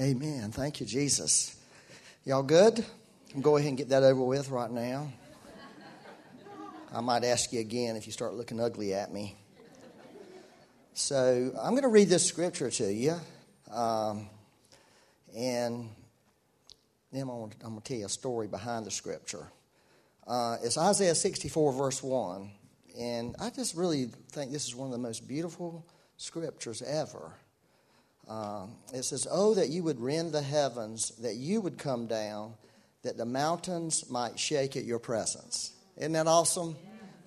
Amen. Thank you, Jesus. Y'all good? Go ahead and get that over with right now. I might ask you again if you start looking ugly at me. So I'm going to read this scripture to you. Um, and then I'm going, to, tell you a story behind the scripture. Uh, it's Isaiah 64, verse 1. And I just really think this is one of the most beautiful scriptures ever. Um, it says, Oh, that you would rend the heavens, that you would come down, that the mountains might shake at your presence. Isn't that awesome?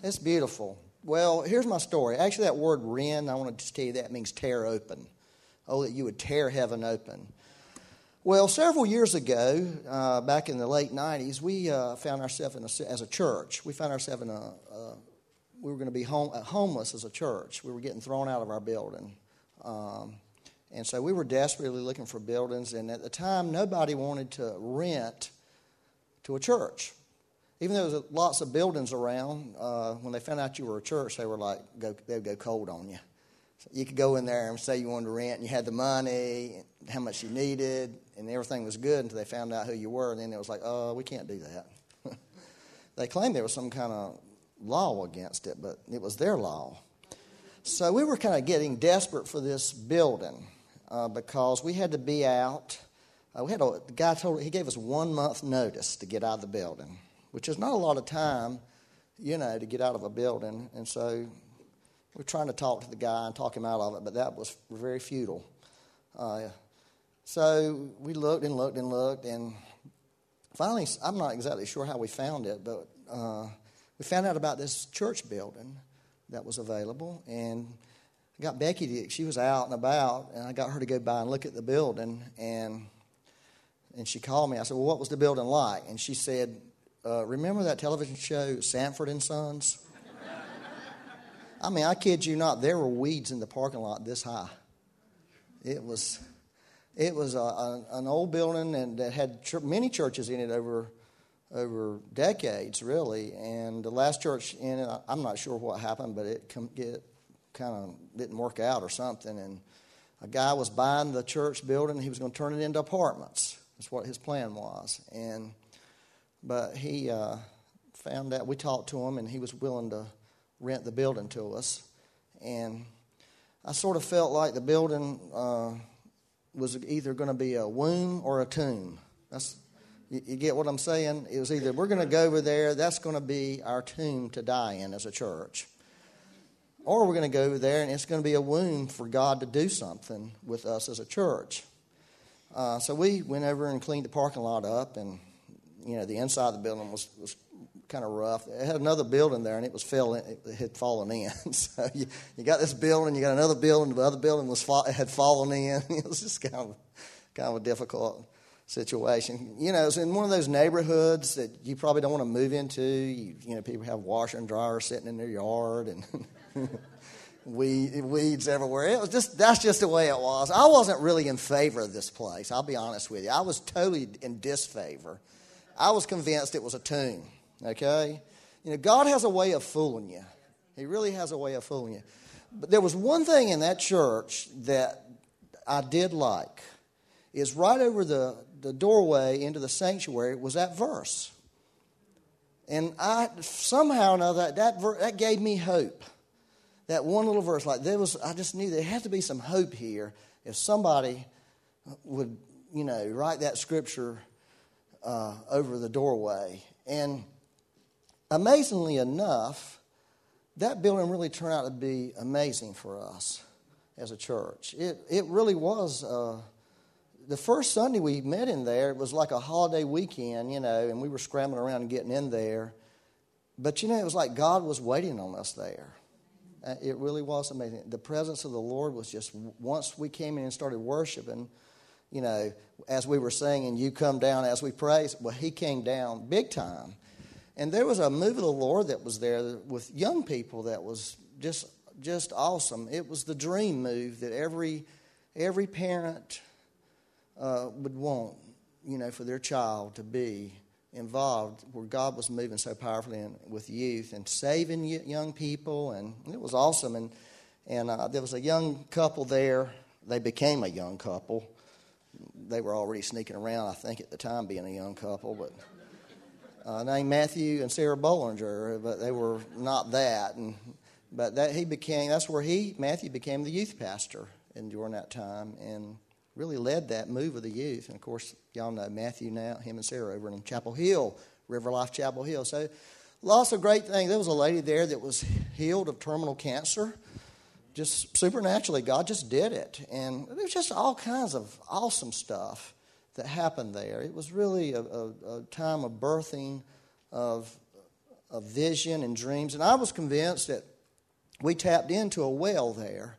It's beautiful. Well, here's my story. Actually, that word rend, I want to just tell you that means tear open. Oh, that you would tear heaven open. Well, several years ago, uh, back in the late 90s, we uh, found ourselves as a church. We found ourselves in a, uh, we were going to be home, uh, homeless as a church. We were getting thrown out of our building. Um, and so we were desperately looking for buildings, and at the time, nobody wanted to rent to a church. Even though there was lots of buildings around, uh, when they found out you were a church, they were like, go, they would go cold on you. So you could go in there and say you wanted to rent, and you had the money, how much you needed, and everything was good until they found out who you were, and then it was like, oh, we can't do that. they claimed there was some kind of law against it, but it was their law. So we were kind of getting desperate for this building uh, because we had to be out. Uh, we had a the guy told he gave us one month notice to get out of the building, which is not a lot of time, you know, to get out of a building. And so we're trying to talk to the guy and talk him out of it, but that was very futile. Uh, so we looked and looked and looked, and finally, I'm not exactly sure how we found it, but uh, we found out about this church building that was available, and I got Becky to, she was out and about, and I got her to go by and look at the building. And, and she called me. I said, Well, what was the building like? And she said, uh, Remember that television show, Sanford and Sons? I mean, I kid you not, there were weeds in the parking lot this high. It was, it was a, a, an old building and that had many churches in it over over decades, really. And the last church in it, I'm not sure what happened, but it, com- it kind of didn't work out or something. And a guy was buying the church building. He was going to turn it into apartments. That's what his plan was. And but he uh, found out. We talked to him, and he was willing to rent the building to us. And I sort of felt like the building uh, was either going to be a womb or a tomb. That's you, you get what I'm saying? It was either we're going to go over there. That's going to be our tomb to die in as a church or we're going to go there and it's going to be a womb for God to do something with us as a church. Uh, so we went over and cleaned the parking lot up, and you know the inside of the building was, was kind of rough. It had another building there, and it was fell in, it had fallen in. so you, you got this building, you got another building, the other building was had fallen in. it was just kind of kind of a difficult situation. You know, it's in one of those neighborhoods that you probably don't want to move into. You, you know, people have washer and dryer sitting in their yard and. Weed, weeds everywhere. It was just that's just the way it was. I wasn't really in favor of this place. I'll be honest with you. I was totally in disfavor. I was convinced it was a tomb. Okay, you know, God has a way of fooling you. He really has a way of fooling you. But there was one thing in that church that I did like. Is right over the, the doorway into the sanctuary was that verse. And I somehow know that that, that gave me hope that one little verse, like there was, I just knew there had to be some hope here if somebody would, you know, write that scripture uh, over the doorway. And amazingly enough, that building really turned out to be amazing for us as a church. It, it really was. Uh, the first Sunday we met in there, it was like a holiday weekend, you know, and we were scrambling around and getting in there. But, you know, it was like God was waiting on us there. Uh, it really was amazing. The presence of the Lord was just, once we came in and started worshiping, you know, as we were singing, You Come Down as we praise, well, He came down big time. And there was a move of the Lord that was there with young people that was just just awesome. It was the dream move that every every parent uh, would want, you know, for their child to be involved where God was moving so powerfully in, with youth and saving young people, and it was awesome. And and uh, there was a young couple there. They became a young couple, they were already sneaking around, I think, at the time, being a young couple, but uh, named Matthew and Sarah Bollinger, but they were not that. And but that he became that's where he Matthew became the youth pastor and during that time and really led that move of the youth. And of course, y'all know Matthew now, him and Sarah over in Chapel Hill, River Life Chapel Hill. So lots of great things. There was a lady there that was healed of terminal cancer. Just supernaturally, God just did it. And there was just all kinds of awesome stuff that happened there. It was really a, a, a time of birthing of, of vision and dreams. And I was convinced that we tapped into a well there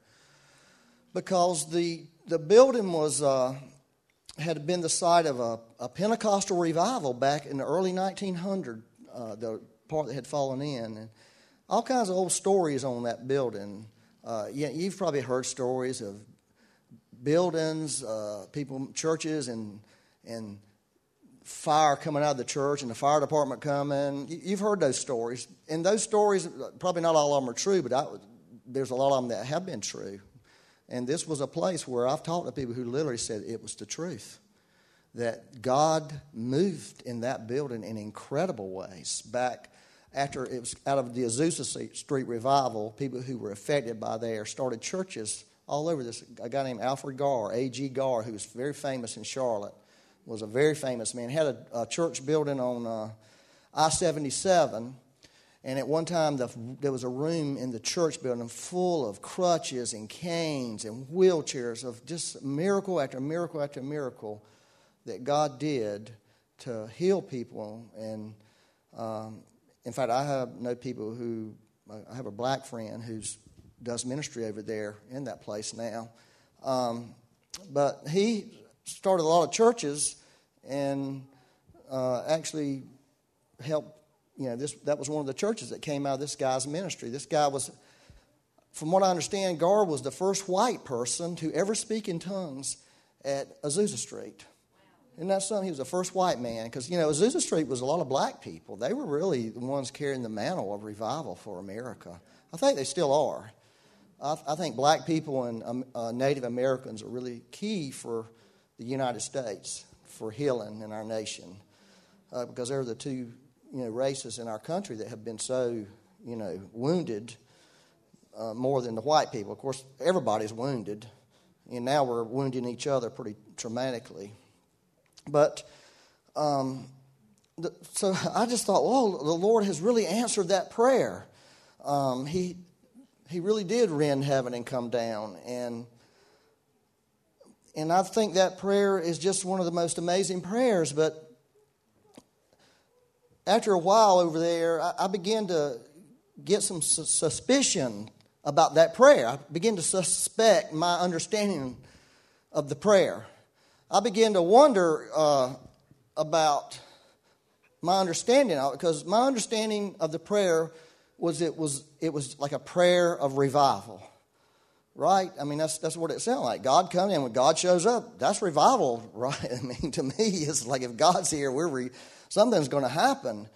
because the, the building was, uh, had been the site of a, a, Pentecostal revival back in the early 1900s, uh, the part that had fallen in. And all kinds of old stories on that building. Uh, yeah, you've probably heard stories of buildings, uh, people, churches, and and fire coming out of the church and the fire department coming. You've heard those stories, and those stories probably not all of them are true, but I, there's a lot of them that have been true. And this was a place where I've talked to people who literally said it was the truth. That God moved in that building in incredible ways back after it was out of the Azusa Street revival. People who were affected by there started churches all over this. A guy named Alfred Garr, A.G. Garr, who was very famous in Charlotte, was a very famous man. Had a, a church building on uh, I 77 and at one time, the, there was a room in the church building full of crutches and canes and wheelchairs of just miracle after miracle after miracle that God did to heal people. And um, in fact, I have know people who I have a black friend who does ministry over there in that place now. Um, but he started a lot of churches and uh, actually helped you know, this, that was one of the churches that came out of this guy's ministry. This guy was, from what I understand, Garr was the first white person to ever speak in tongues at Azusa Street. Isn't that something? He was the first white man because, you know, Azusa Street was a lot of black people. They were really the ones carrying the mantle of revival for America. I think they still are. I, I think black people and um, uh, Native Americans are really key for the United States for healing in our nation uh, because they're the two you know, races in our country that have been so, you know, wounded uh, more than the white people. Of course, everybody's wounded, and now we're wounding each other pretty traumatically. But um, the, so I just thought, well, the Lord has really answered that prayer. Um, he He really did rend heaven and come down, and and I think that prayer is just one of the most amazing prayers. But after a while over there, I, began to get some su- suspicion about that prayer. I began to suspect my understanding of the prayer. I began to wonder uh, about my understanding of it because my understanding of the prayer was it was it was like a prayer of revival right i mean that's that's what it sounded like god comes in when god shows up that's revival right i mean to me it's like if god's here we're re- something's going to happen.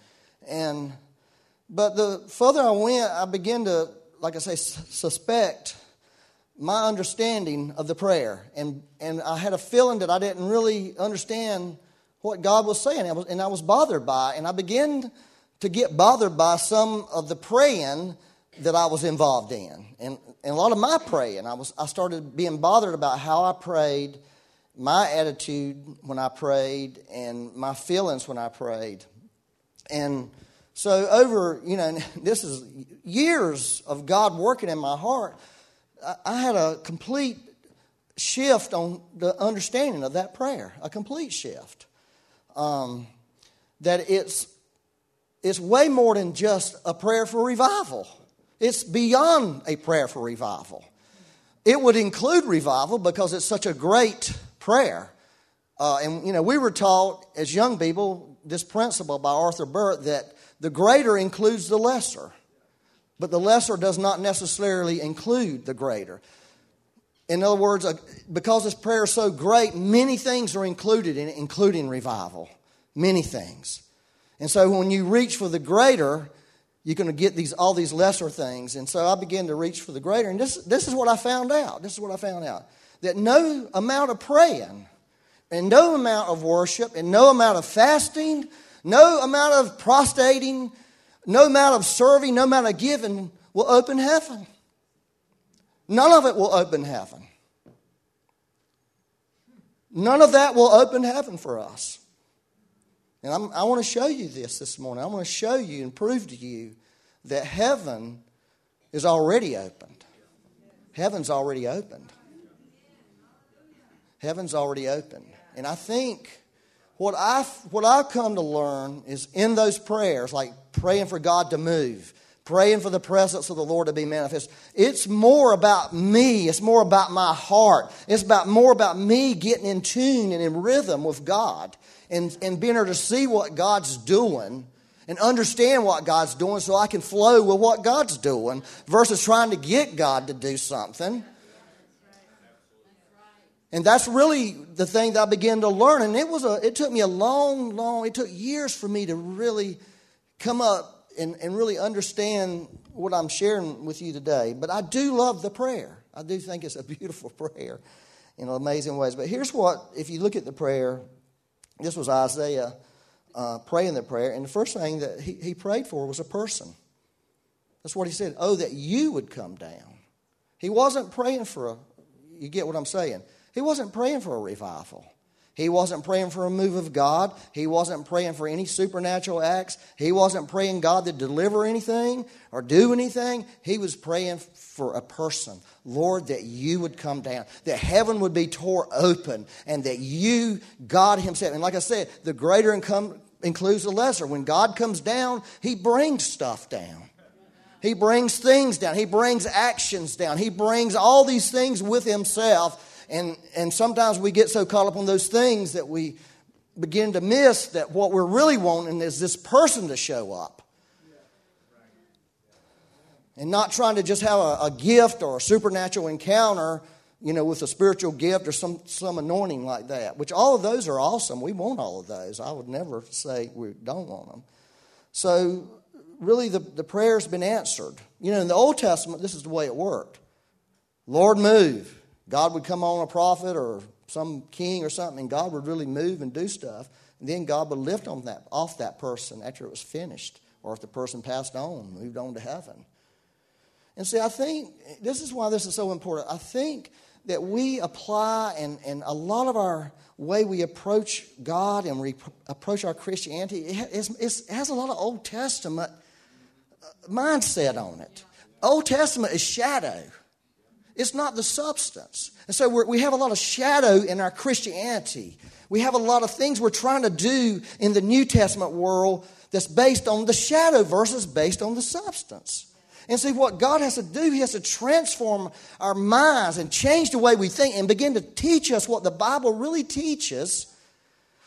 And but the further I went, I began to, like I say, suspect my understanding of the prayer, and and I had a feeling that I didn't really understand what God was saying, I was, and I was bothered by, and I began to get bothered by some of the praying that I was involved in, and, and a lot of my praying. I was I started being bothered about how I prayed my attitude when I prayed and my feelings when I prayed. And so, over, you know, this is years of God working in my heart, I had a complete shift on the understanding of that prayer, a complete shift. Um, that it's, it's way more than just a prayer for revival, it's beyond a prayer for revival. It would include revival because it's such a great prayer. Uh, and, you know, we were taught as young people this principle by Arthur Burt that the greater includes the lesser, but the lesser does not necessarily include the greater. In other words, uh, because this prayer is so great, many things are included in it, including revival. Many things. And so when you reach for the greater, you're going to get these all these lesser things. And so I began to reach for the greater. And this, this is what I found out. This is what I found out that no amount of praying and no amount of worship, and no amount of fasting, no amount of prostrating, no amount of serving, no amount of giving will open heaven. None of it will open heaven. None of that will open heaven for us. And I'm, i want to show you this this morning. I want to show you and prove to you that heaven is already opened. Heaven's already opened. Heaven's already open. And I think what I've, what I've come to learn is in those prayers, like praying for God to move, praying for the presence of the Lord to be manifest. It's more about me. It's more about my heart. It's about more about me getting in tune and in rhythm with God and, and being able to see what God's doing and understand what God's doing so I can flow with what God's doing versus trying to get God to do something. And that's really the thing that I began to learn. And it was a it took me a long, long, it took years for me to really come up and, and really understand what I'm sharing with you today. But I do love the prayer. I do think it's a beautiful prayer in amazing ways. But here's what, if you look at the prayer, this was Isaiah uh, praying the prayer, and the first thing that he, he prayed for was a person. That's what he said. Oh, that you would come down. He wasn't praying for a, you get what I'm saying? He wasn't praying for a revival. He wasn't praying for a move of God. He wasn't praying for any supernatural acts. He wasn't praying God to deliver anything or do anything. He was praying for a person. Lord, that you would come down, that heaven would be tore open, and that you, God Himself, and like I said, the greater income includes the lesser. When God comes down, He brings stuff down. He brings things down. He brings actions down. He brings all these things with Himself and, and sometimes we get so caught up on those things that we begin to miss that what we're really wanting is this person to show up. And not trying to just have a, a gift or a supernatural encounter, you know, with a spiritual gift or some, some anointing like that, which all of those are awesome. We want all of those. I would never say we don't want them. So, really, the, the prayer's been answered. You know, in the Old Testament, this is the way it worked Lord, move. God would come on a prophet or some king or something, and God would really move and do stuff. And then God would lift on that, off that person after it was finished, or if the person passed on, moved on to heaven. And see, I think this is why this is so important. I think that we apply, and, and a lot of our way we approach God and we approach our Christianity, it has, it has a lot of Old Testament uh, mindset on it. Old Testament is shadow. It's not the substance. And so we have a lot of shadow in our Christianity. We have a lot of things we're trying to do in the New Testament world that's based on the shadow versus based on the substance. And see, what God has to do, He has to transform our minds and change the way we think and begin to teach us what the Bible really teaches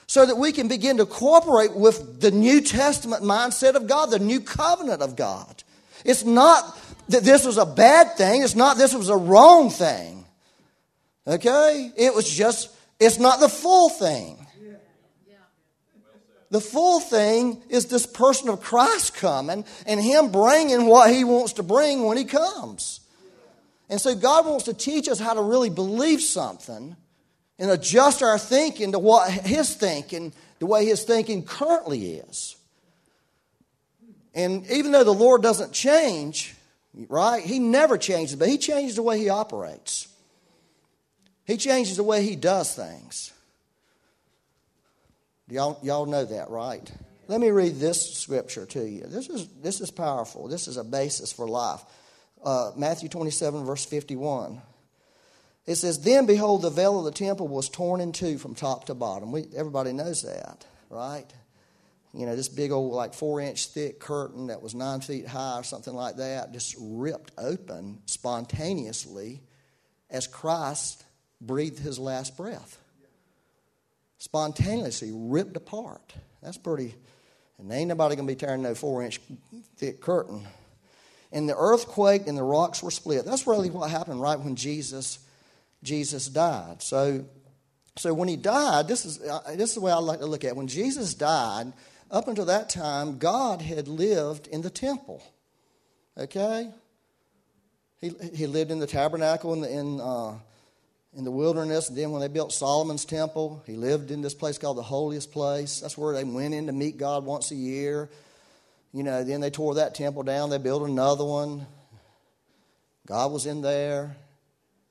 so that we can begin to cooperate with the New Testament mindset of God, the new covenant of God. It's not that this was a bad thing. It's not this was a wrong thing. Okay? It was just, it's not the full thing. The full thing is this person of Christ coming and Him bringing what He wants to bring when He comes. And so God wants to teach us how to really believe something and adjust our thinking to what His thinking, the way His thinking currently is. And even though the Lord doesn't change, right? He never changes, but he changes the way he operates. He changes the way he does things. Y'all, y'all know that, right? Let me read this scripture to you. This is, this is powerful. This is a basis for life. Uh, Matthew 27, verse 51. It says, Then behold, the veil of the temple was torn in two from top to bottom. We, everybody knows that, right? You know, this big old, like four inch thick curtain that was nine feet high or something like that just ripped open spontaneously as Christ breathed his last breath. Spontaneously ripped apart. That's pretty, and ain't nobody to be tearing no four inch thick curtain. And the earthquake and the rocks were split. That's really what happened right when Jesus, Jesus died. So, so when he died, this is, uh, this is the way I like to look at it. When Jesus died, up until that time, God had lived in the temple. Okay? He, he lived in the tabernacle in, the, in, uh, in the wilderness. And then when they built Solomon's temple, he lived in this place called the holiest place. That's where they went in to meet God once a year. You know, then they tore that temple down. They built another one. God was in there.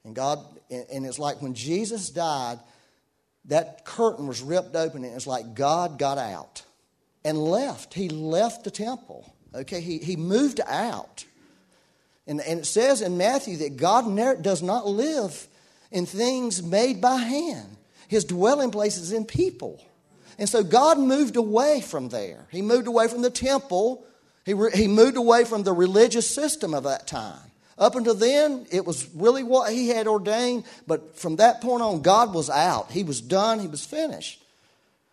And God, and it's like when Jesus died, that curtain was ripped open, and it's like God got out and left. He left the temple. Okay, he, he moved out. And, and it says in Matthew that God does not live in things made by hand, His dwelling place is in people. And so God moved away from there. He moved away from the temple, he, re, he moved away from the religious system of that time. Up until then, it was really what he had ordained, but from that point on, God was out. He was done, he was finished.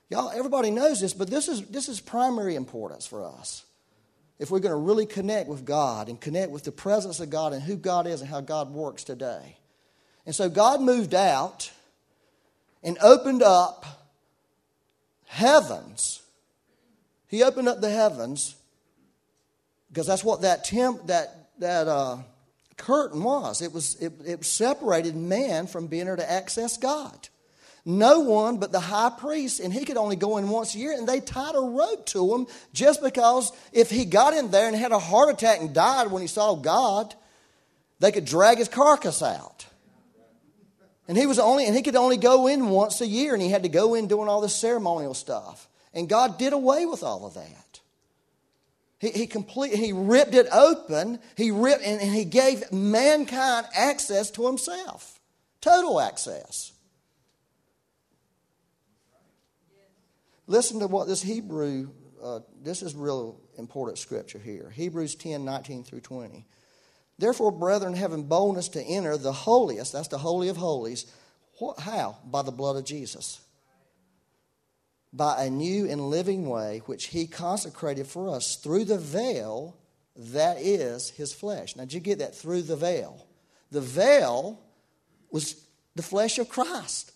Y'all, everybody knows this, but this is, this is primary importance for us. If we're going to really connect with God and connect with the presence of God and who God is and how God works today. And so God moved out and opened up heavens. He opened up the heavens because that's what that temp, that that uh, curtain was. It was it, it separated man from being able to access God. No one but the high priest, and he could only go in once a year, and they tied a rope to him just because if he got in there and had a heart attack and died when he saw God, they could drag his carcass out. And he was only and he could only go in once a year, and he had to go in doing all this ceremonial stuff. And God did away with all of that. He, he complete, he ripped it open. He ripped and, and he gave mankind access to himself. Total access. Listen to what this Hebrew, uh, this is real important scripture here. Hebrews 10, 19 through 20. Therefore, brethren, having boldness to enter the holiest, that's the Holy of Holies, what, how? By the blood of Jesus. By a new and living way which he consecrated for us through the veil that is his flesh. Now, did you get that? Through the veil. The veil was the flesh of Christ.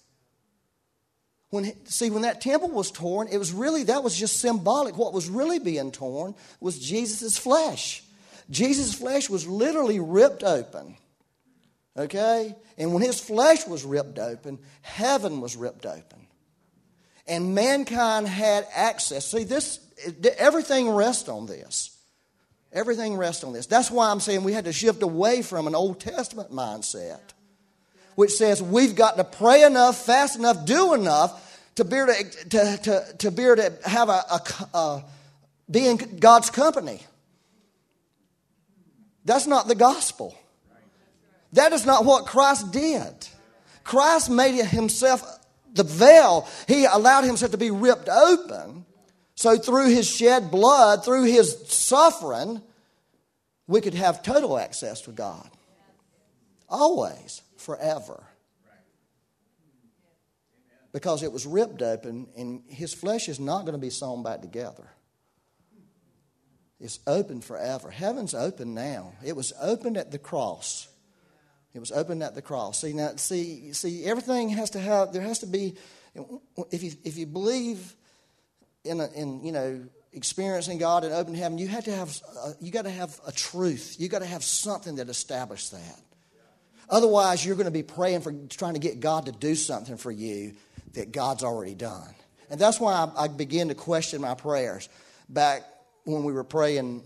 When, see, when that temple was torn, it was really, that was just symbolic. What was really being torn was Jesus' flesh. Jesus' flesh was literally ripped open. Okay? And when his flesh was ripped open, heaven was ripped open. And mankind had access. See, this, everything rests on this. Everything rests on this. That's why I'm saying we had to shift away from an Old Testament mindset which says we've got to pray enough, fast enough, do enough to be able to, to, to, to, be, able to have a, a, a be in God's company. That's not the gospel. That is not what Christ did. Christ made himself the veil. He allowed himself to be ripped open. So through his shed blood, through his suffering, we could have total access to God. Always forever. Because it was ripped open, and his flesh is not going to be sewn back together. It's open forever. Heaven's open now. It was opened at the cross. It was opened at the cross. See now, see, see, everything has to have. There has to be. If you if you believe in a, in you know experiencing God and open heaven, you have to have. A, you got to have a truth. You got to have something that establishes that. Otherwise, you're going to be praying for trying to get God to do something for you that God's already done. And that's why I, I begin to question my prayers back when we were praying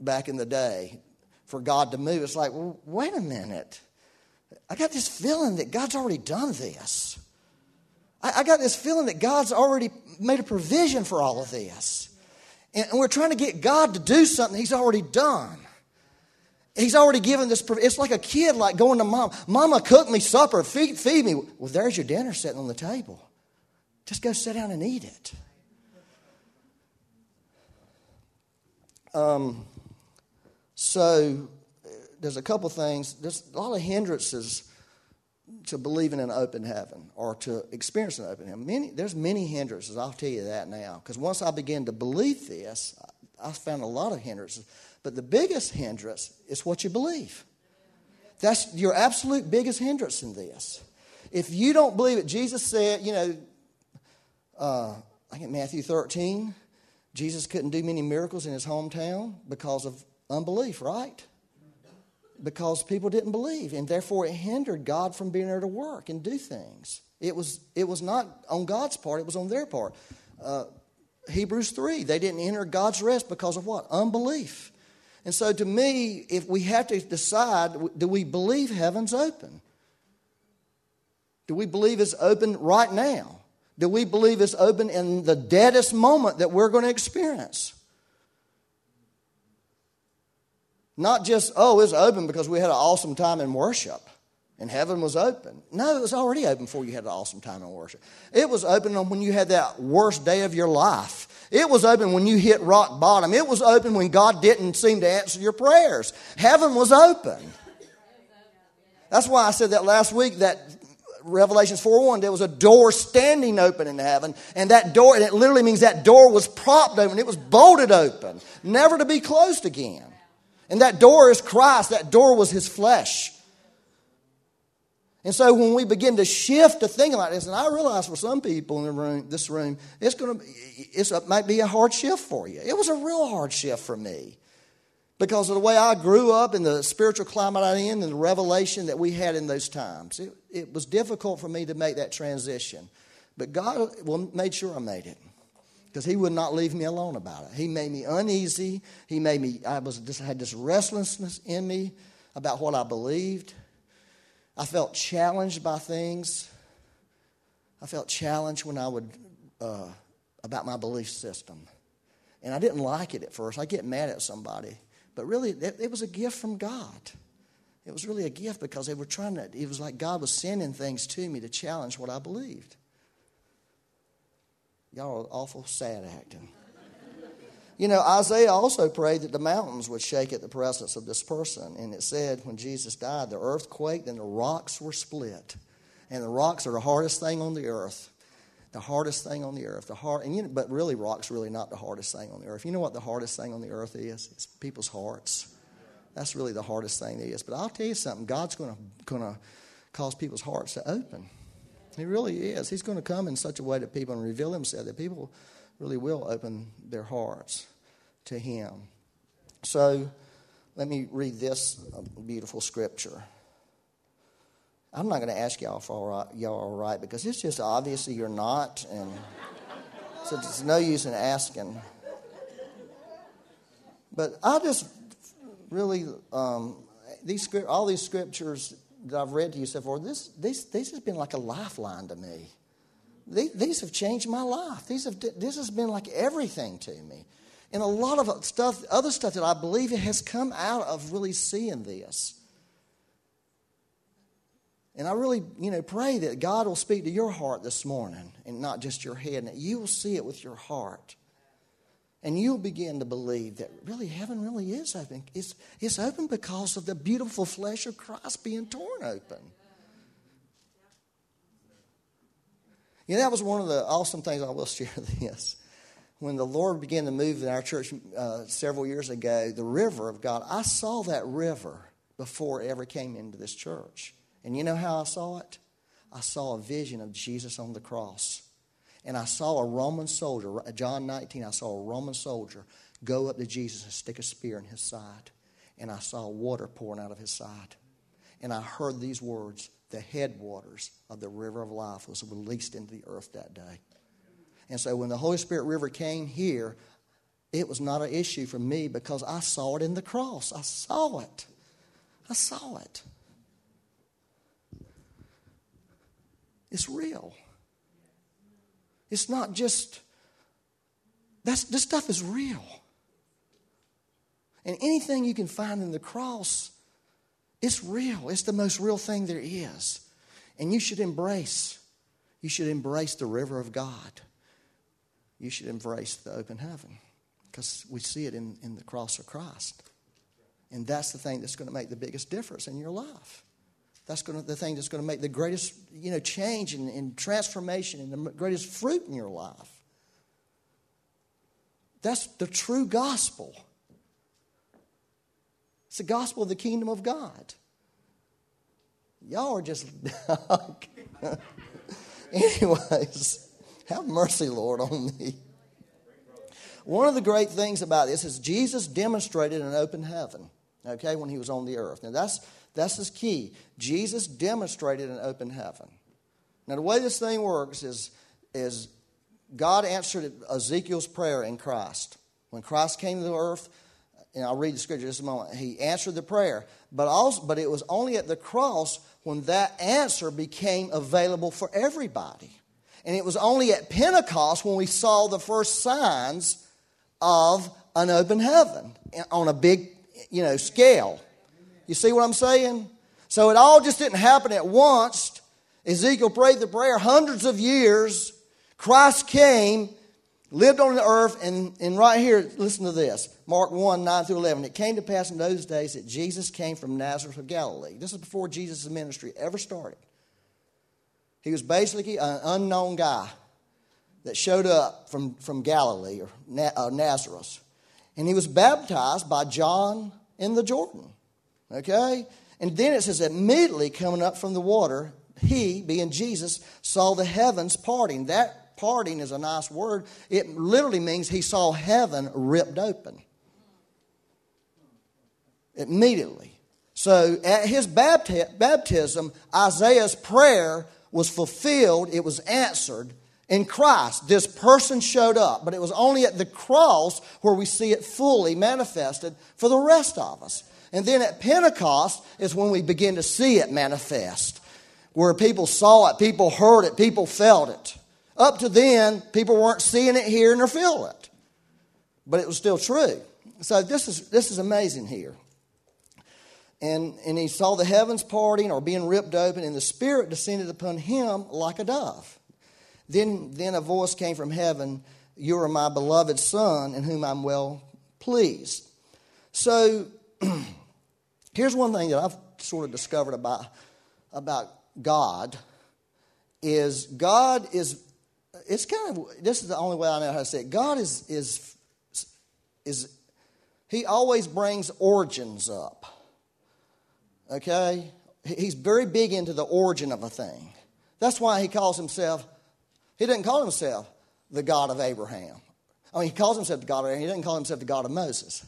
back in the day for God to move. It's like, well, wait a minute. I got this feeling that God's already done this. I, I got this feeling that God's already made a provision for all of this. And, and we're trying to get God to do something He's already done. He's already given this. It's like a kid, like going to mom. Mama, cook me supper. Feed, feed me. Well, there's your dinner sitting on the table. Just go sit down and eat it. Um, so there's a couple things. There's a lot of hindrances to believing in an open heaven or to experiencing an open heaven. Many, there's many hindrances. I'll tell you that now. Because once I began to believe this, I found a lot of hindrances. But the biggest hindrance is what you believe. That's your absolute biggest hindrance in this. If you don't believe it, Jesus said, you know, uh, I think Matthew 13, Jesus couldn't do many miracles in his hometown because of unbelief, right? because people didn't believe, and therefore it hindered God from being able to work and do things. It was, it was not on God's part, it was on their part. Uh, Hebrews 3, they didn't enter God's rest because of what? Unbelief. And so to me, if we have to decide, do we believe heaven's open? Do we believe it's open right now? Do we believe it's open in the deadest moment that we're going to experience? Not just, oh, it's open because we had an awesome time in worship and heaven was open. No, it was already open before you had an awesome time in worship. It was open when you had that worst day of your life. It was open when you hit rock bottom. It was open when God didn't seem to answer your prayers. Heaven was open. That's why I said that last week that Revelations 4 1, there was a door standing open in heaven, and that door, and it literally means that door was propped open, it was bolted open, never to be closed again. And that door is Christ, that door was his flesh. And so when we begin to shift to thinking like this, and I realize for some people in the room, this room, it's going to, it's, it might be a hard shift for you. It was a real hard shift for me because of the way I grew up and the spiritual climate I'm in and the revelation that we had in those times. It, it was difficult for me to make that transition. But God made sure I made it because He would not leave me alone about it. He made me uneasy. He made me, I was just had this restlessness in me about what I believed. I felt challenged by things. I felt challenged when I would, uh, about my belief system. And I didn't like it at first. I get mad at somebody. But really, it, it was a gift from God. It was really a gift because they were trying to, it was like God was sending things to me to challenge what I believed. Y'all are awful sad acting. You know, Isaiah also prayed that the mountains would shake at the presence of this person. And it said when Jesus died, the earth quaked and the rocks were split. And the rocks are the hardest thing on the earth. The hardest thing on the earth. The hard, and you know, but really, rocks really not the hardest thing on the earth. You know what the hardest thing on the earth is? It's people's hearts. That's really the hardest thing there is. But I'll tell you something. God's going to going to cause people's hearts to open. He really is. He's going to come in such a way that people and reveal Himself that people really will open their hearts to Him. So let me read this beautiful scripture. I'm not going to ask y'all if y'all are right because it's just obviously you're not, and so there's no use in asking. But I just really um, these all these scriptures that I've read to you so far. This this this has been like a lifeline to me. These, these have changed my life. These have, this has been like everything to me. And a lot of stuff, other stuff that I believe has come out of really seeing this. And I really, you know, pray that God will speak to your heart this morning and not just your head, and that you will see it with your heart. And you'll begin to believe that really heaven really is open. It's, it's open because of the beautiful flesh of Christ being torn open. You know, that was one of the awesome things. I will share this. When the Lord began to move in our church uh, several years ago, the river of God, I saw that river before it ever came into this church. And you know how I saw it? I saw a vision of Jesus on the cross. And I saw a Roman soldier, John 19, I saw a Roman soldier go up to Jesus and stick a spear in his side. And I saw water pouring out of his side. And I heard these words the headwaters of the river of life was released into the earth that day. And so when the Holy Spirit River came here, it was not an issue for me because I saw it in the cross. I saw it. I saw it. It's real. It's not just, that's, this stuff is real. And anything you can find in the cross it's real. It's the most real thing there is. And you should embrace. You should embrace the river of God. You should embrace the open heaven because we see it in, in the cross of Christ. And that's the thing that's going to make the biggest difference in your life. That's going to, the thing that's going to make the greatest you know, change and, and transformation and the greatest fruit in your life. That's the true gospel. It's the gospel of the kingdom of God. Y'all are just. Anyways, have mercy, Lord, on me. One of the great things about this is Jesus demonstrated an open heaven. okay, when he was on the earth. Now, that's, that's his key. Jesus demonstrated an open heaven. Now, the way this thing works is, is God answered Ezekiel's prayer in Christ. When Christ came to the earth, and I'll read the scripture just a moment, he answered the prayer. But, also, but it was only at the cross when that answer became available for everybody. And it was only at Pentecost when we saw the first signs of an open heaven on a big, you know, scale. You see what I'm saying? So it all just didn't happen at once. Ezekiel prayed the prayer hundreds of years. Christ came, lived on the earth, and, and right here, listen to this Mark 1 9 through 11. It came to pass in those days that Jesus came from Nazareth of Galilee. This is before Jesus' ministry ever started. He was basically an unknown guy that showed up from, from Galilee or uh, Nazareth. And he was baptized by John in the Jordan. Okay? And then it says, immediately coming up from the water, he, being Jesus, saw the heavens parting. That parting is a nice word. It literally means he saw heaven ripped open. Immediately. So at his baptism, Isaiah's prayer was fulfilled, it was answered in Christ. This person showed up, but it was only at the cross where we see it fully manifested for the rest of us. And then at Pentecost is when we begin to see it manifest, where people saw it, people heard it, people felt it. Up to then, people weren't seeing it, hearing, or feeling it. But it was still true. So this is, this is amazing here. And, and he saw the heavens parting or being ripped open, and the Spirit descended upon him like a dove. Then, then a voice came from heaven You are my beloved Son, in whom I'm well pleased. So Here's one thing that I've sort of discovered about, about God is God is it's kind of this is the only way I know how to say it. God is is is he always brings origins up. Okay? He's very big into the origin of a thing. That's why he calls himself, he doesn't call himself the God of Abraham. I mean, he calls himself the God of Abraham. He doesn't call himself the God of Moses.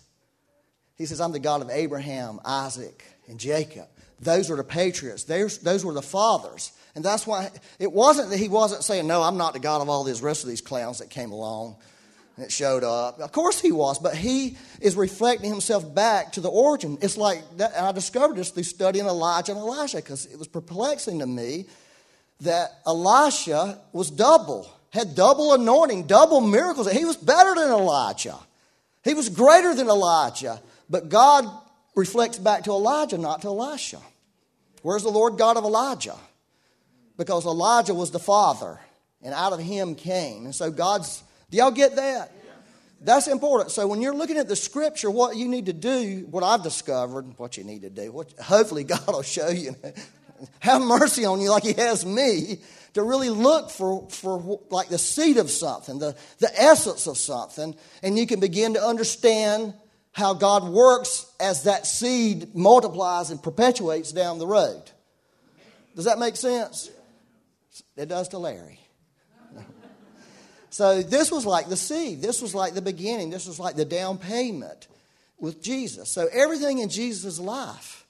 He says, I'm the God of Abraham, Isaac, and Jacob. Those were the patriots. Those, those were the fathers. And that's why it wasn't that he wasn't saying, No, I'm not the God of all these rest of these clowns that came along and showed up. Of course he was, but he is reflecting himself back to the origin. It's like that, and I discovered this through studying Elijah and Elisha because it was perplexing to me that Elisha was double, had double anointing, double miracles. He was better than Elijah, he was greater than Elijah. But God reflects back to Elijah, not to Elisha. Where's the Lord God of Elijah? Because Elijah was the father, and out of him came. And so God's, do y'all get that? That's important. So when you're looking at the scripture, what you need to do, what I've discovered, what you need to do, what, hopefully God will show you, have mercy on you like He has me, to really look for, for like the seed of something, the, the essence of something, and you can begin to understand how God works as that seed multiplies and perpetuates down the road. Does that make sense? It does to Larry. So this was like the seed. This was like the beginning. This was like the down payment with Jesus. So everything in Jesus' life.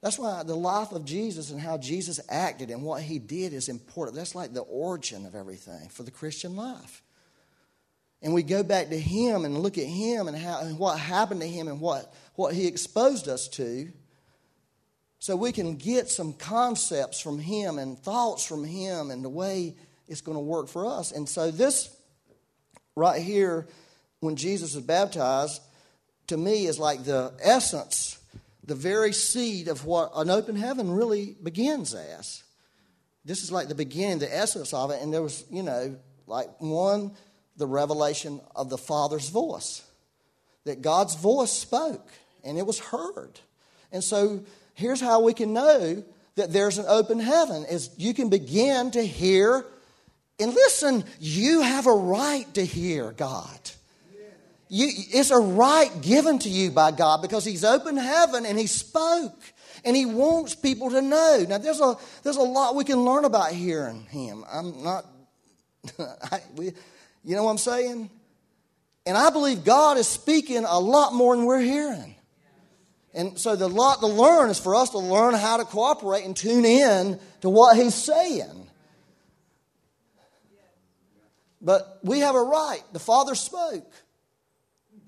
That's why the life of Jesus and how Jesus acted and what he did is important. That's like the origin of everything for the Christian life and we go back to him and look at him and, how, and what happened to him and what, what he exposed us to, so we can get some concepts from him and thoughts from him and the way it's going to work for us. And so, this right here, when Jesus is baptized, to me is like the essence, the very seed of what an open heaven really begins as. This is like the beginning, the essence of it. And there was, you know, like one the revelation of the Father's voice. That God's voice spoke and it was heard. And so here's how we can know that there's an open heaven is you can begin to hear and listen, you have a right to hear God. You, it's a right given to you by God because He's opened heaven and He spoke and He wants people to know. Now, there's a, there's a lot we can learn about hearing Him. I'm not, I, we, you know what I'm saying? And I believe God is speaking a lot more than we're hearing. And so the lot to learn is for us to learn how to cooperate and tune in to what he's saying. But we have a right. The Father spoke.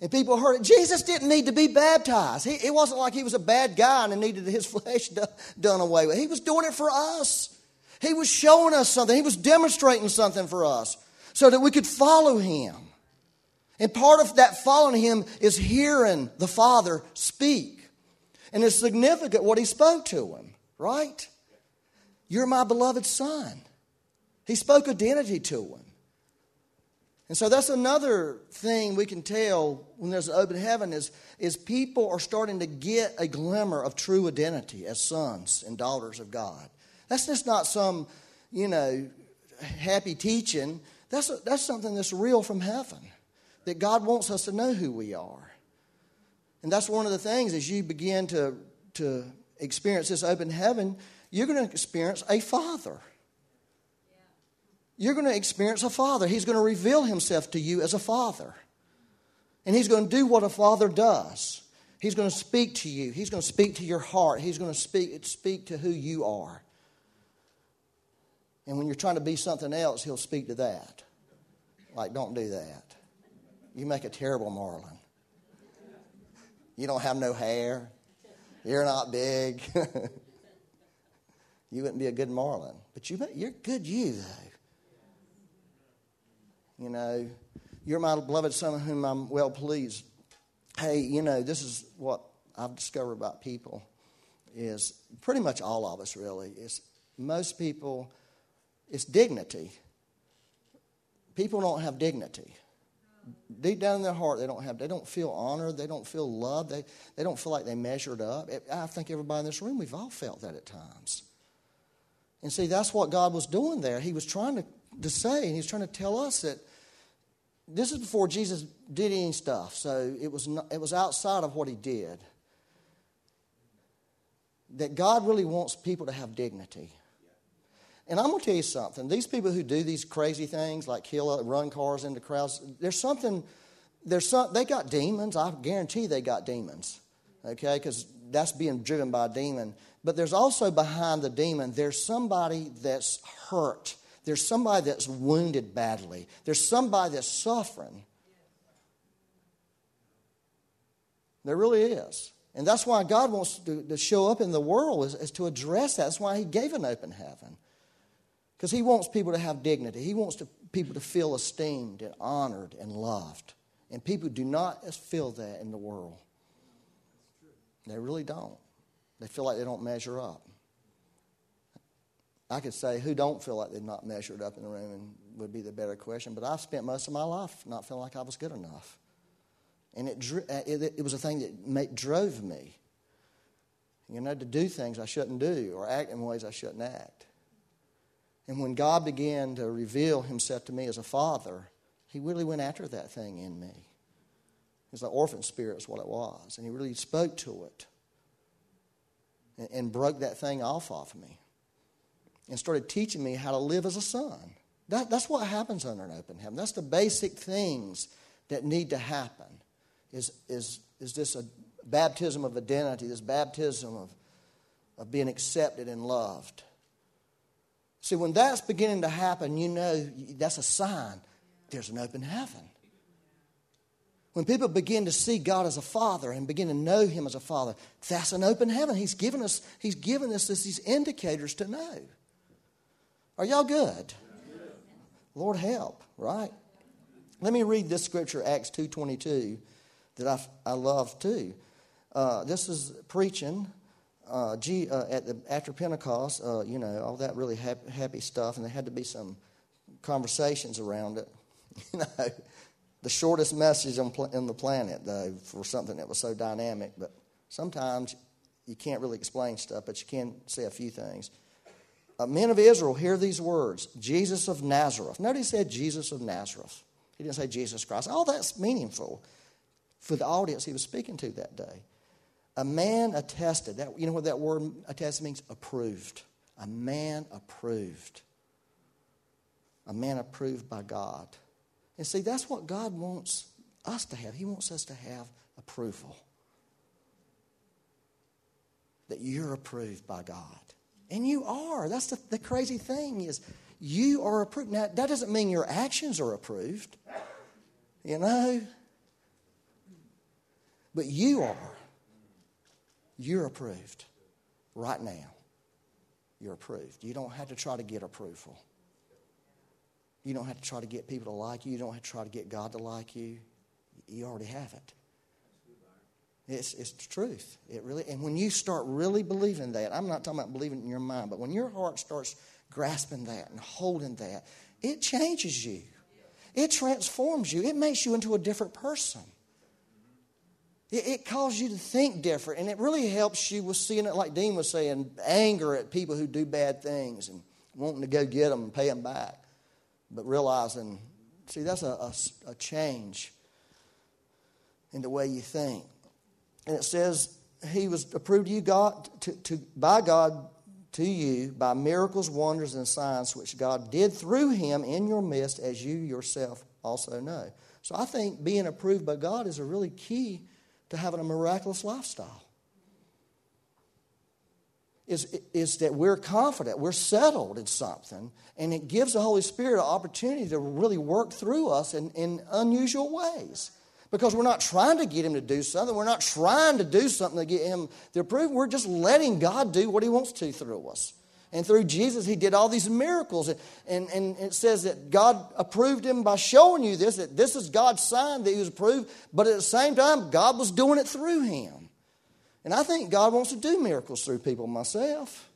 And people heard it. Jesus didn't need to be baptized. He, it wasn't like he was a bad guy and needed his flesh done away with. He was doing it for us. He was showing us something. He was demonstrating something for us so that we could follow him. And part of that following him is hearing the Father speak. And it's significant what he spoke to him, right? You're my beloved son. He spoke identity to him. And so that's another thing we can tell when there's an open heaven is, is people are starting to get a glimmer of true identity as sons and daughters of God. That's just not some, you know, happy teaching. That's, a, that's something that's real from heaven, that God wants us to know who we are. And that's one of the things as you begin to, to experience this open heaven, you're going to experience a father you're going to experience a father. He's going to reveal himself to you as a father. And he's going to do what a father does. He's going to speak to you. He's going to speak to your heart. He's going to speak, speak to who you are. And when you're trying to be something else, he'll speak to that. Like, don't do that. You make a terrible Marlin. You don't have no hair. You're not big. you wouldn't be a good Marlin. But you, you're good you, though. You know, you're my beloved son, whom I'm well pleased. Hey, you know, this is what I've discovered about people is pretty much all of us really is most people it's dignity. People don't have dignity. Deep down in their heart they don't have they don't feel honored they don't feel loved they, they don't feel like they measured up. I think everybody in this room we've all felt that at times. And see that's what god was doing there. He was trying to, to say and he was trying to tell us that this is before Jesus did any stuff, so it was, not, it was outside of what he did. That God really wants people to have dignity. And I'm going to tell you something. These people who do these crazy things, like kill, uh, run cars into crowds, there's something, there's some, they got demons. I guarantee they got demons, okay? Because that's being driven by a demon. But there's also behind the demon, there's somebody that's hurt there's somebody that's wounded badly. There's somebody that's suffering. There really is. And that's why God wants to, to show up in the world is, is, to address that. That's why He gave an open heaven. Because He wants people to have dignity. He wants to, people to feel esteemed and honored and loved. And people do not feel that in the world. They really don't. They feel like they don't measure up. I could say who don't feel like they've not measured up in the room and would be the better question. But I've spent most of my life not feeling like I was good enough. And it, uh, it, it was a thing that made, drove me, you know, to do things I shouldn't do or act in ways I shouldn't act. And when God began to reveal himself to me as a father, he really went after that thing in me. It's the orphan spirit is what it was. And he really spoke to it and, and broke that thing off of me and started teaching me how to live as a son. That, that's what happens under an open heaven. That's the basic things that need to happen. Is, is, is this a baptism of identity, this baptism of, of being accepted and loved. See, when that's beginning to happen, you know that's a sign there's an open heaven. When people begin to see God as a father and begin to know Him as a father, that's an open heaven. He's given us, he's given us this, these indicators to know. Are y'all good? Lord help, right? Let me read this scripture, Acts 2.22, that I, I love too. Uh, this is preaching uh, G, uh, at the, after Pentecost, uh, you know, all that really happy, happy stuff, and there had to be some conversations around it. you know, the shortest message on, pl- on the planet, though, for something that was so dynamic. But sometimes you can't really explain stuff, but you can say a few things Uh, men of Israel, hear these words Jesus of Nazareth. Notice he said Jesus of Nazareth. He didn't say Jesus Christ. All that's meaningful for the audience he was speaking to that day. A man attested. That, you know what that word attested means? Approved. A man approved. A man approved by God. And see, that's what God wants us to have. He wants us to have approval. that you're approved by God. And you are. That's the, the crazy thing is you are approved. Now, that doesn't mean your actions are approved, you know, but you are. You're approved right now. You're approved. You don't have to try to get approval. You don't have to try to get people to like you. You don't have to try to get God to like you. You already have it. It's, it's the truth. It really, and when you start really believing that, I'm not talking about believing in your mind, but when your heart starts grasping that and holding that, it changes you. It transforms you. It makes you into a different person. It, it causes you to think different, and it really helps you with seeing it, like Dean was saying, anger at people who do bad things and wanting to go get them and pay them back. But realizing, see, that's a, a, a change in the way you think. And it says, He was approved you, God, to, to, by God to you by miracles, wonders, and signs which God did through him in your midst, as you yourself also know. So I think being approved by God is a really key to having a miraculous lifestyle. Is, is that we're confident, we're settled in something, and it gives the Holy Spirit an opportunity to really work through us in, in unusual ways because we're not trying to get him to do something. We're not trying to do something to get him to approve. We're just letting God do what he wants to through us. And through Jesus, he did all these miracles. And, and it says that God approved him by showing you this, that this is God's sign that he was approved. But at the same time, God was doing it through him. And I think God wants to do miracles through people myself.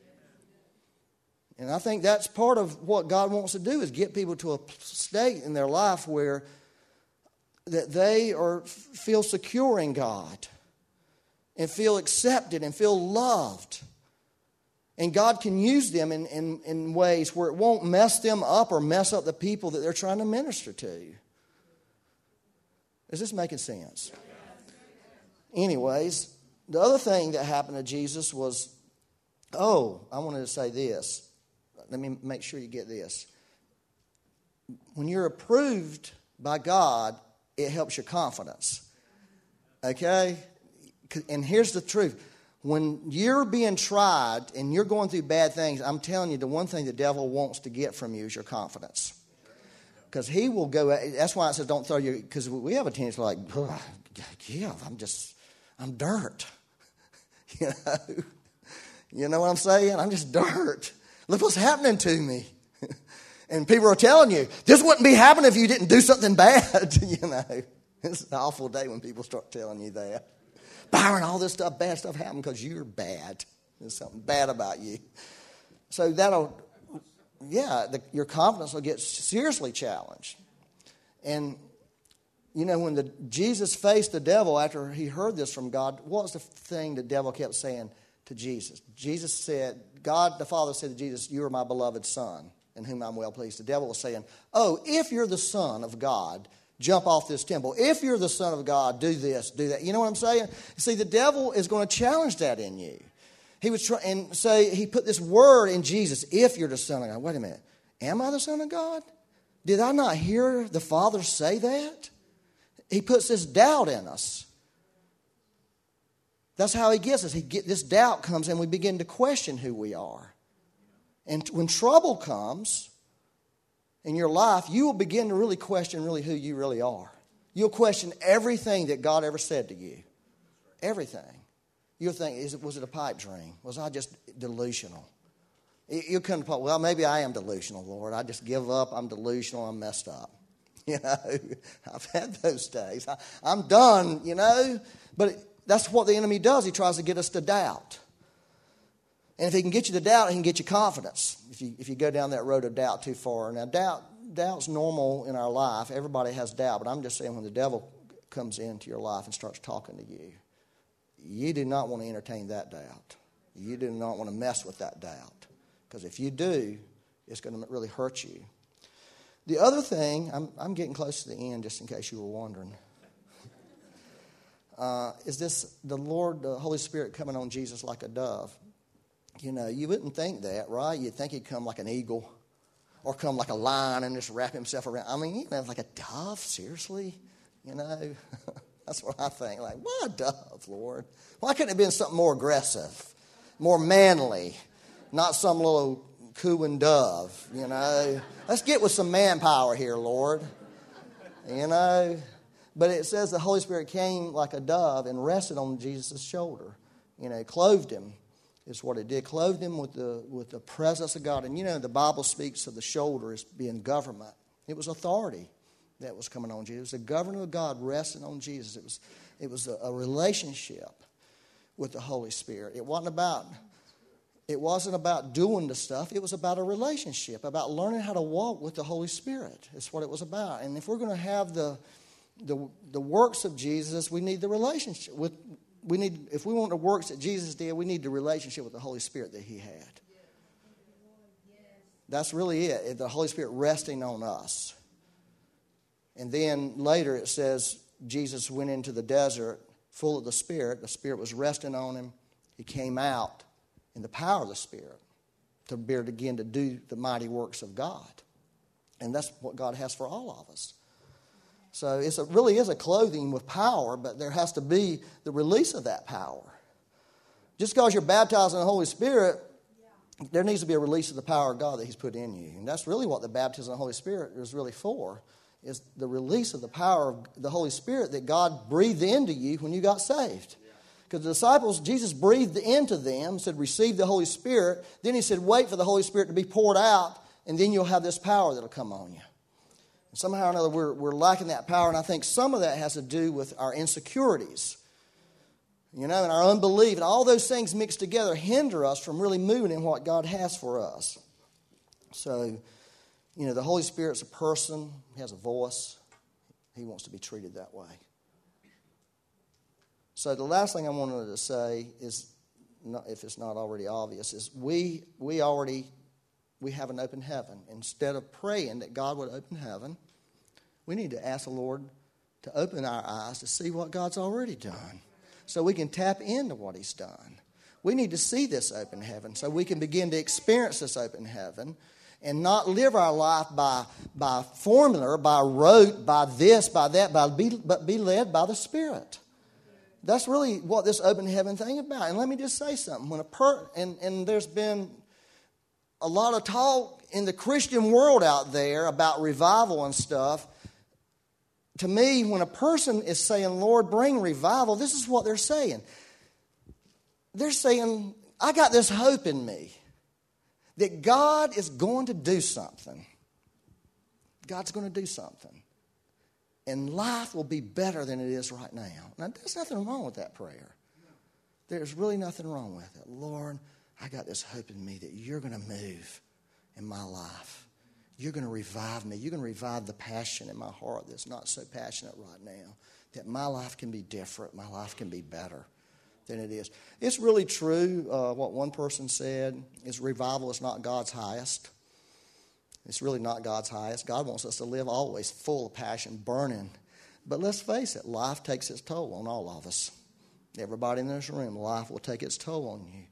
And I think that's part of what God wants to do is get people to a state in their life where that they are, feel secure in God and feel accepted and feel loved. And God can use them in, in, in ways where it won't mess them up or mess up the people that they're trying to minister to. Is this making sense? Anyways, the other thing that happened to Jesus was oh, I wanted to say this. Let me make sure you get this. When you're approved by God, it helps your confidence. Okay? And here's the truth when you're being tried and you're going through bad things, I'm telling you, the one thing the devil wants to get from you is your confidence. Because he will go, that's why I says don't throw your, because we have a tendency like, yeah, I'm just, I'm dirt. You know? You know what I'm saying? I'm just dirt. Look what's happening to me. And people are telling you, this wouldn't be happening if you didn't do something bad. you know, it's an awful day when people start telling you that. Byron, all this stuff, bad stuff happened because you're bad. There's something bad about you. So that'll, yeah, the, your confidence will get seriously challenged. And you know, when the, Jesus faced the devil after he heard this from God, what was the thing the devil kept saying to Jesus? Jesus said, God the Father said to Jesus, You are my beloved Son in whom I'm well pleased. The devil was saying, Oh, if you're the Son of God, jump off this temple. If you're the Son of God, do this, do that. You know what I'm saying? See, the devil is going to challenge that in you. He was trying and say he put this word in Jesus, if you're the Son of God. Wait a minute. Am I the Son of God? Did I not hear the Father say that? He puts this doubt in us. That's how he gets us. He get, this doubt comes and we begin to question who we are. And when trouble comes in your life, you will begin to really question really who you really are. You'll question everything that God ever said to you. Everything. You'll think, is it, was it a pipe dream? Was I just delusional? You'll come to, well, maybe I am delusional, Lord. I just give up. I'm delusional. I'm messed up. You know, I've had those days. I, I'm done, you know. But that's what the enemy does. He tries to get us to doubt. And if he can get you to doubt, he can get you confidence. If you, if you go down that road of doubt too far. Now, doubt, doubt's normal in our life. Everybody has doubt. But I'm just saying when the devil comes into your life and starts talking to you, you do not want to entertain that doubt. You do not want to mess with that doubt. Because if you do, it's going to really hurt you. The other thing, I'm, I'm getting close to the end just in case you were wondering. Uh, is this the Lord, the Holy Spirit coming on Jesus like a dove? You know, you wouldn't think that, right? You'd think he'd come like an eagle or come like a lion and just wrap himself around. I mean, you know, like a dove, seriously? You know, that's what I think. Like, why a dove, Lord? Why couldn't it have been something more aggressive? more manly, not some little cooing dove, you know. Let's get with some manpower here, Lord. You know. But it says the Holy Spirit came like a dove and rested on Jesus' shoulder. You know, clothed him is what it did. Clothed him with the, with the presence of God. And you know, the Bible speaks of the shoulder as being government. It was authority that was coming on Jesus. It was the government of God resting on Jesus. It was, it was a, a relationship with the Holy Spirit. It wasn't about it wasn't about doing the stuff, it was about a relationship, about learning how to walk with the Holy Spirit. That's what it was about. And if we're going to have the, the, the works of Jesus, we need the relationship with, we need, if we want the works that Jesus did, we need the relationship with the Holy Spirit that he had. That's really it, the Holy Spirit resting on us. And then later it says Jesus went into the desert full of the Spirit. The Spirit was resting on him. He came out in the power of the Spirit to be begin to do the mighty works of God. And that's what God has for all of us. So it really is a clothing with power, but there has to be the release of that power. Just because you're baptized in the Holy Spirit, there needs to be a release of the power of God that He's put in you. And that's really what the baptism of the Holy Spirit is really for, is the release of the power of the Holy Spirit that God breathed into you when you got saved. Because the disciples, Jesus breathed into them, said, Receive the Holy Spirit. Then he said, Wait for the Holy Spirit to be poured out, and then you'll have this power that'll come on you. Somehow or another, we're, we're lacking that power, and I think some of that has to do with our insecurities. You know, and our unbelief, and all those things mixed together hinder us from really moving in what God has for us. So, you know, the Holy Spirit's a person, he has a voice, he wants to be treated that way. So the last thing I wanted to say is, if it's not already obvious, is we we already we have an open heaven. Instead of praying that God would open heaven, we need to ask the Lord to open our eyes to see what God's already done, so we can tap into what He's done. We need to see this open heaven so we can begin to experience this open heaven and not live our life by, by formula, by rote, by this, by that, by be, but be led by the Spirit. That's really what this open heaven thing is about. And let me just say something. When a per and, and there's been a lot of talk in the Christian world out there about revival and stuff. To me, when a person is saying, Lord, bring revival, this is what they're saying. They're saying, I got this hope in me that God is going to do something. God's going to do something and life will be better than it is right now. Now, there's nothing wrong with that prayer. There's really nothing wrong with it. Lord, I got this hope in me that you're going to move in my life. You're going to revive me. You're going to revive the passion in my heart that's not so passionate right now. That my life can be different, my life can be better than it is. It's really true uh, what one person said is revival is not God's highest. It's really not God's highest. God wants us to live always full of passion, burning. But let's face it, life takes its toll on all of us. Everybody in this room, life will take its toll on you.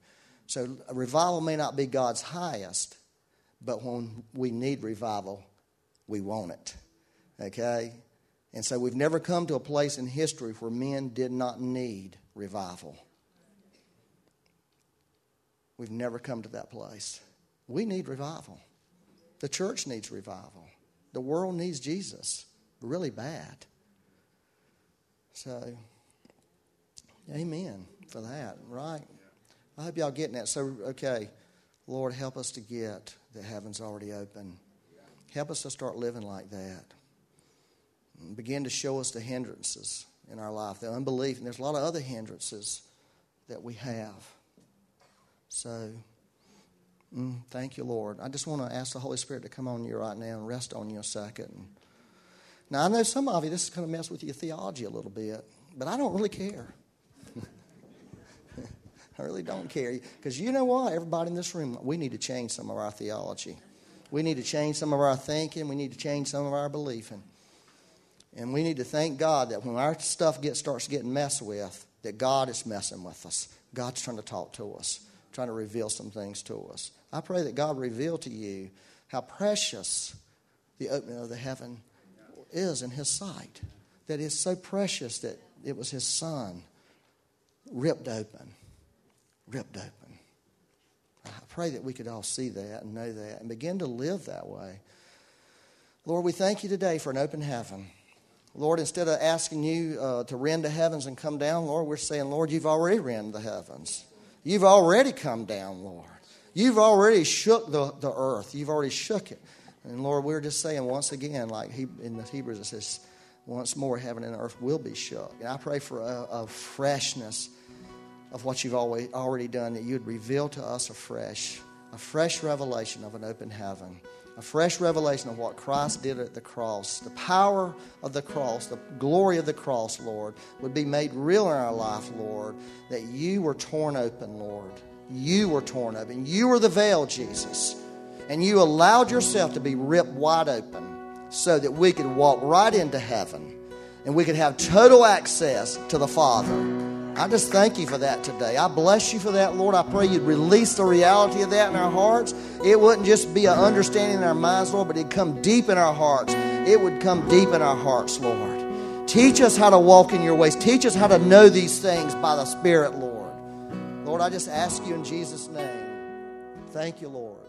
So, revival may not be God's highest, but when we need revival, we want it. Okay? And so, we've never come to a place in history where men did not need revival. We've never come to that place. We need revival. The church needs revival. The world needs Jesus really bad. So, amen for that, right? I hope y'all getting that. So, okay, Lord, help us to get the heavens already open. Help us to start living like that. Begin to show us the hindrances in our life, the unbelief, and there's a lot of other hindrances that we have. So, Mm, thank you, Lord. I just want to ask the Holy Spirit to come on you right now and rest on you a second. Now, I know some of you, this is going to mess with your theology a little bit, but I don't really care. I really don't care. Because you know what? Everybody in this room, we need to change some of our theology. We need to change some of our thinking. We need to change some of our believing. And we need to thank God that when our stuff gets, starts getting messed with, that God is messing with us. God's trying to talk to us, trying to reveal some things to us. I pray that God reveal to you how precious the opening of the heaven is in His sight. That is so precious that it was His Son ripped open, ripped open. I pray that we could all see that and know that and begin to live that way. Lord, we thank you today for an open heaven. Lord, instead of asking you uh, to rend the heavens and come down, Lord, we're saying, Lord, you've already rend the heavens. You've already come down, Lord. You've already shook the, the earth. You've already shook it. And Lord, we're just saying once again, like he, in the Hebrews, it says, once more heaven and earth will be shook. And I pray for a, a freshness of what you've already done, that you'd reveal to us afresh, a fresh revelation of an open heaven, a fresh revelation of what Christ did at the cross. The power of the cross, the glory of the cross, Lord, would be made real in our life, Lord, that you were torn open, Lord. You were torn open. You were the veil, Jesus. And you allowed yourself to be ripped wide open so that we could walk right into heaven and we could have total access to the Father. I just thank you for that today. I bless you for that, Lord. I pray you'd release the reality of that in our hearts. It wouldn't just be an understanding in our minds, Lord, but it'd come deep in our hearts. It would come deep in our hearts, Lord. Teach us how to walk in your ways. Teach us how to know these things by the Spirit, Lord. Lord, I just ask you in Jesus' name. Thank you, Lord.